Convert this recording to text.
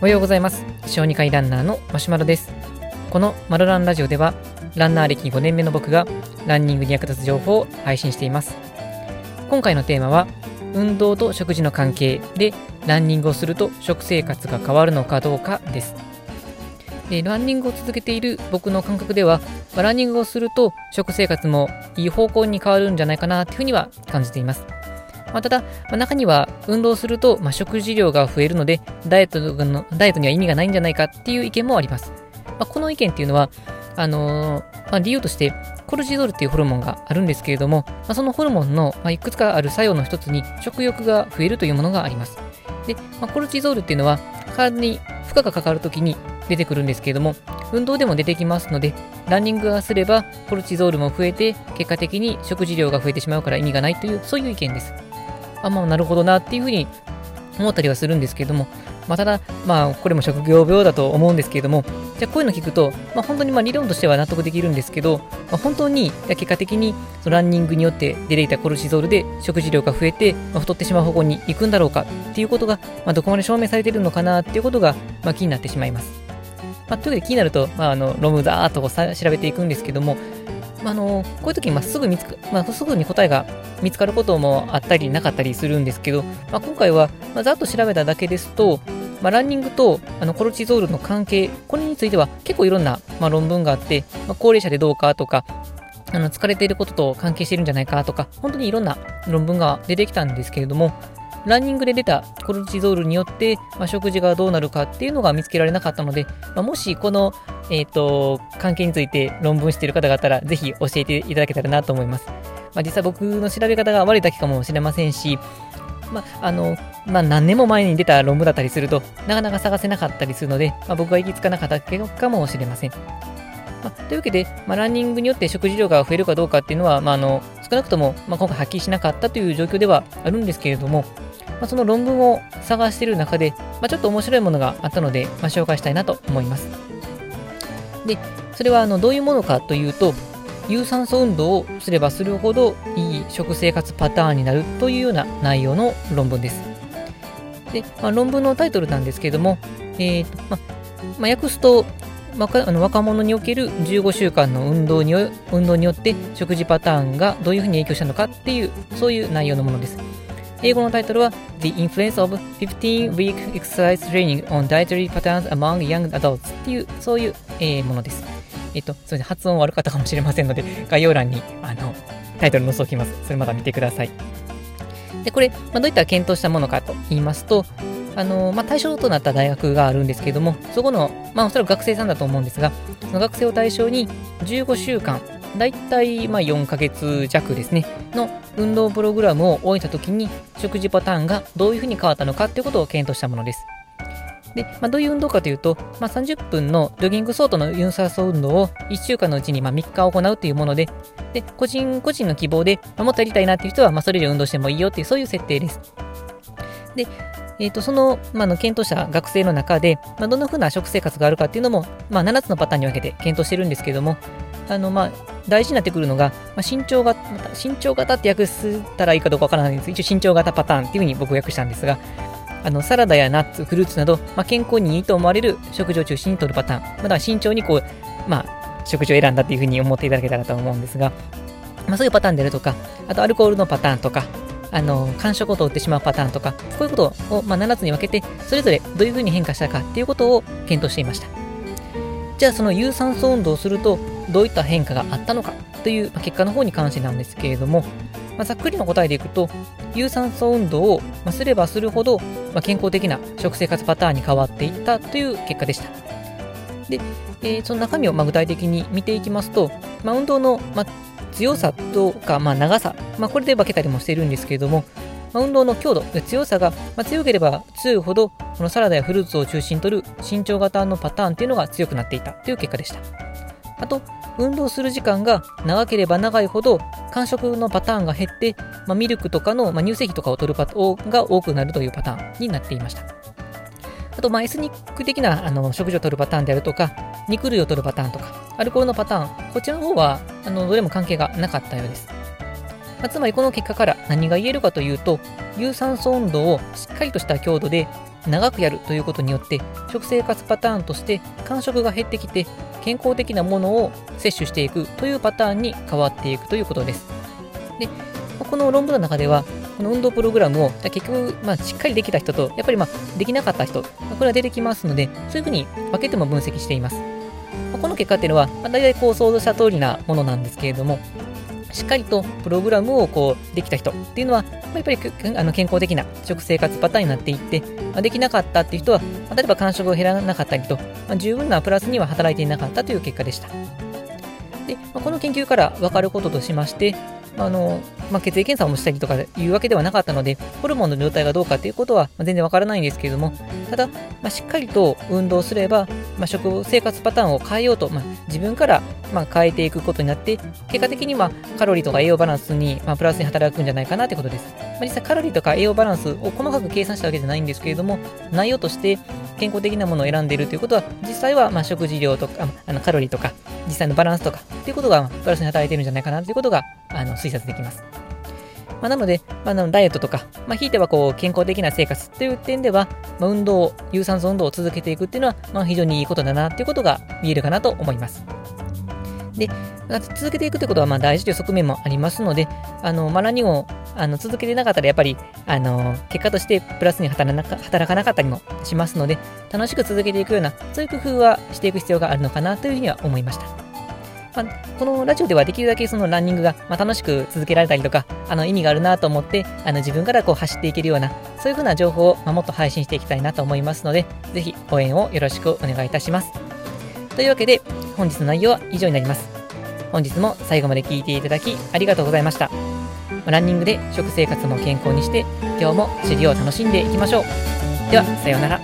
おはようございます。小児科医ランナーのマシュマロです。このマロランラジオではランナー歴5年目の僕がランニングに役立つ情報を配信しています。今回のテーマは運動と食事の関係でランニングをすると食生活が変わるのかどうかです。でランニングを続けている僕の感覚では、まランニングをすると食生活もいい方向に変わるんじゃないかなというふうには感じています。まあ、ただ、まあ、中には運動すると、まあ、食事量が増えるのでダイエットの、ダイエットには意味がないんじゃないかっていう意見もあります。まあ、この意見っていうのは、あのー、まあ、理由としてコルチゾールっていうホルモンがあるんですけれども、まあ、そのホルモンの、まあ、いくつかある作用の一つに食欲が増えるというものがあります。で、まあ、コルチゾールっていうのは体に負荷がかかるときに出てくるんですけれども、運動でも出てきますので、ランニングがすればコルチゾールも増えて、結果的に食事量が増えてしまうから意味がないという、そういう意見です。あ、まあ、なるほどなっていうふうに思ったりはするんですけれども、まあ、ただ、まあ、これも職業病だと思うんですけれども、じゃあこういうの聞くと、まあ、本当にまあ理論としては納得できるんですけど、まあ、本当に結果的にそのランニングによって出ていたコルチゾールで食事量が増えて、まあ、太ってしまう方向に行くんだろうかっていうことが、まあ、どこまで証明されているのかなっていうことが、まあ、気になってしまいます。まあ、というわけで気になると、まあ、あの論文ざーっと調べていくんですけども、あ、のこういう時にまあすぐ見つか、まあ、すぐに答えが見つかることもあったりなかったりするんですけど、まあ、今回は、ま、ざっと調べただけですと、まあ、ランニングとあのコルチゾールの関係、これについては結構いろんな、まあ、論文があって、まあ、高齢者でどうかとか、あの疲れていることと関係してるんじゃないかとか、本当にいろんな論文が出てきたんですけれども、ランニングで出たコルチゾールによって、まあ、食事がどうなるかっていうのが見つけられなかったので、まあ、もしこの、えーと、関係について論文している方がいたら、ぜひ教えていただけたらなと思います。まあ、実際僕の調べ方が悪いだけかもしれませんし、まあ、の、まあ、何年も前に出た論文だったりすると、なかなか探せなかったりするので、まあ、僕が行き着かなかったかもしれません。まあ、というわけで、まあ、ランニングによって食事量が増えるかどうかっていうのは、まあ、あの少なくとも、まあ、今回はっきりしなかったという状況ではあるんですけれども、まあ、その論文を探している中で、まあ、ちょっと面白いものがあったので、まあ、紹介したいなと思います。で、それはあのどういうものかというと、有酸素運動をすればするほどいい食生活パターンになるというような内容の論文です。で、まあ、論文のタイトルなんですけれども、えーとままあ、訳すと、まあ、あの若者における15週間の運動に運動によって食事パターンがどういうふうに影響したのかっていう、そういう内容のものです。英語のタイトルは The Influence of 15-Week Exercise Training on Dietary Patterns Among Young Adults っていう、そういう、えー、ものです。えっ、と、それで発音悪かったかもしれませんので、概要欄にあのタイトル載せておきます。それまた見てください。で、これ、まあ、どういった検討したものかと言いますと、あのまあ、対象となった大学があるんですけれども、そこの、まあ、おそらく学生さんだと思うんですが、その学生を対象に15週間、だいたいまあ4ヶ月弱ですね、の運動プログラムを終えたときに、食事パターンがどういうふうに変わったのかということを検討したものです。で、まあ、どういう運動かというと、まあ、30分のジョギング相当のユンサーソ運動を1週間のうちにま3日行うというもので、で個人個人の希望で、あ、もっとやりたいなっていう人は、まあ、それ以上運動してもいいよっていう、そういう設定です。で、えー、とその,、まあ、の検討者学生の中で、まあ、どんな風な食生活があるかっていうのも、まあ、7つのパターンに分けて検討してるんですけども、あのまあ、大事になってくるのが、まあ、身長型、身長型って訳したらいいかどうかわからないんです一応身長型パターンっていうふうに僕訳したんですが、あのサラダやナッツ、フルーツなど、まあ、健康にいいと思われる食事を中心に取るパターン。まあ、だ慎重にこう、まあ、食事を選んだっていうふうに思っていただけたらと思うんですが、まあ、そういうパターンであるとか、あとアルコールのパターンとか、あの、感触を取ってしまうパターンとか、こういうことを、まあ、7つに分けて、それぞれどういうふうに変化したかっていうことを検討していました。じゃあ、その有酸素運動をすると、どういった変化があったのかという結果の方に関してなんですけれども、まあ、ざっくりの答えでいくと、有酸素運動をすればするほど、健康的な食生活パターンに変わっていったという結果でした。で、えー、その中身をま具体的に見ていきますと、まあ、運動のま強さとか、ま長さ、まこれで分けたりもしてるんですけれども、ま運動の強度、強さが、ま強ければ強いほど、このサラダやフルーツを中心にとる身長型のパターンっていうのが強くなっていたという結果でした。あと、運動する時間が長ければ長いほど間食のパターンが減って、まあ、ミルクとかの、ま、乳製品とかを取るパターンが多くなるというパターンになっていました。あと、ま、エスニック的なあの食事を取るパターンであるとか、肉類を取るパターンとか、アルコールのパターン、こちらの方はあのどれも関係がなかったようです。まあ、つまりこの結果から何が言えるかというと、有酸素運動をしっかりとした強度で長くやるということによって食生活パターンとして間食が減ってきて健康的なものを摂取していくというパターンに変わっていくということです。でこの論文の中ではこの運動プログラムを結局、まあ、しっかりできた人とやっぱりまあできなかった人これは出てきますのでそういうふうに分けても分析しています。この結果っていうのは、まあ、大体こう想像した通りなものなんですけれどもしっかりとプログラムをこうできた人っていうのは、やっぱりあの健康的な食生活パターンになっていって、ま、できなかったっていう人は、例えば間食を減らなかったりと、ま、十分なプラスには働いていなかったという結果でした。で、まあ、この研究から分かることとしまして、あのまあ、血液検査をしたりとかいうわけではなかったので、ホルモンの状態がどうかということは全然わからないんですけれども、ただ、まあ、しっかりと運動すれば、まあ、食生活パターンを変えようと、まあ、自分からまあ変えていくことになって、結果的にはカロリーとか栄養バランスにまあプラスに働くんじゃないかなということです。まあ、実際カロリーとか栄養バランスを細かく計算したわけじゃないんですけれども、内容として健康的なものを選んでいるということは、実際はまあ食事量とか、あのカロリーとか、実際のバランスとかということがプラスに働いているんじゃないかなということがあの推察できます。まあ、なので、まあ、ダイエットとか、まあ、ひいてはこう健康的な生活という点では、まあ、運動、有酸素運動を続けていくっていうのは、まあ、非常にいいことだなということが見えるかなと思います。で、続けていくということはまあ大事という側面もありますので、あのまあ、何もあの続けてなかったら、やっぱりあの結果としてプラスに働かなかったりもしますので、楽しく続けていくような、そういう工夫はしていく必要があるのかなというふうには思いました。まあ、このラジオではできるだけそのランニングが、まあ、楽しく続けられたりとか、あの意味があるなと思って、あの自分からこう走っていけるような、そういうふうな情報を、まあ、もっと配信していきたいなと思いますので、ぜひ応援をよろしくお願いいたします。というわけで、本日の内容は以上になります。本日も最後まで聞いていただきありがとうございました。ランニングで食生活も健康にして、今日も釣りを楽しんでいきましょう。では、さようなら。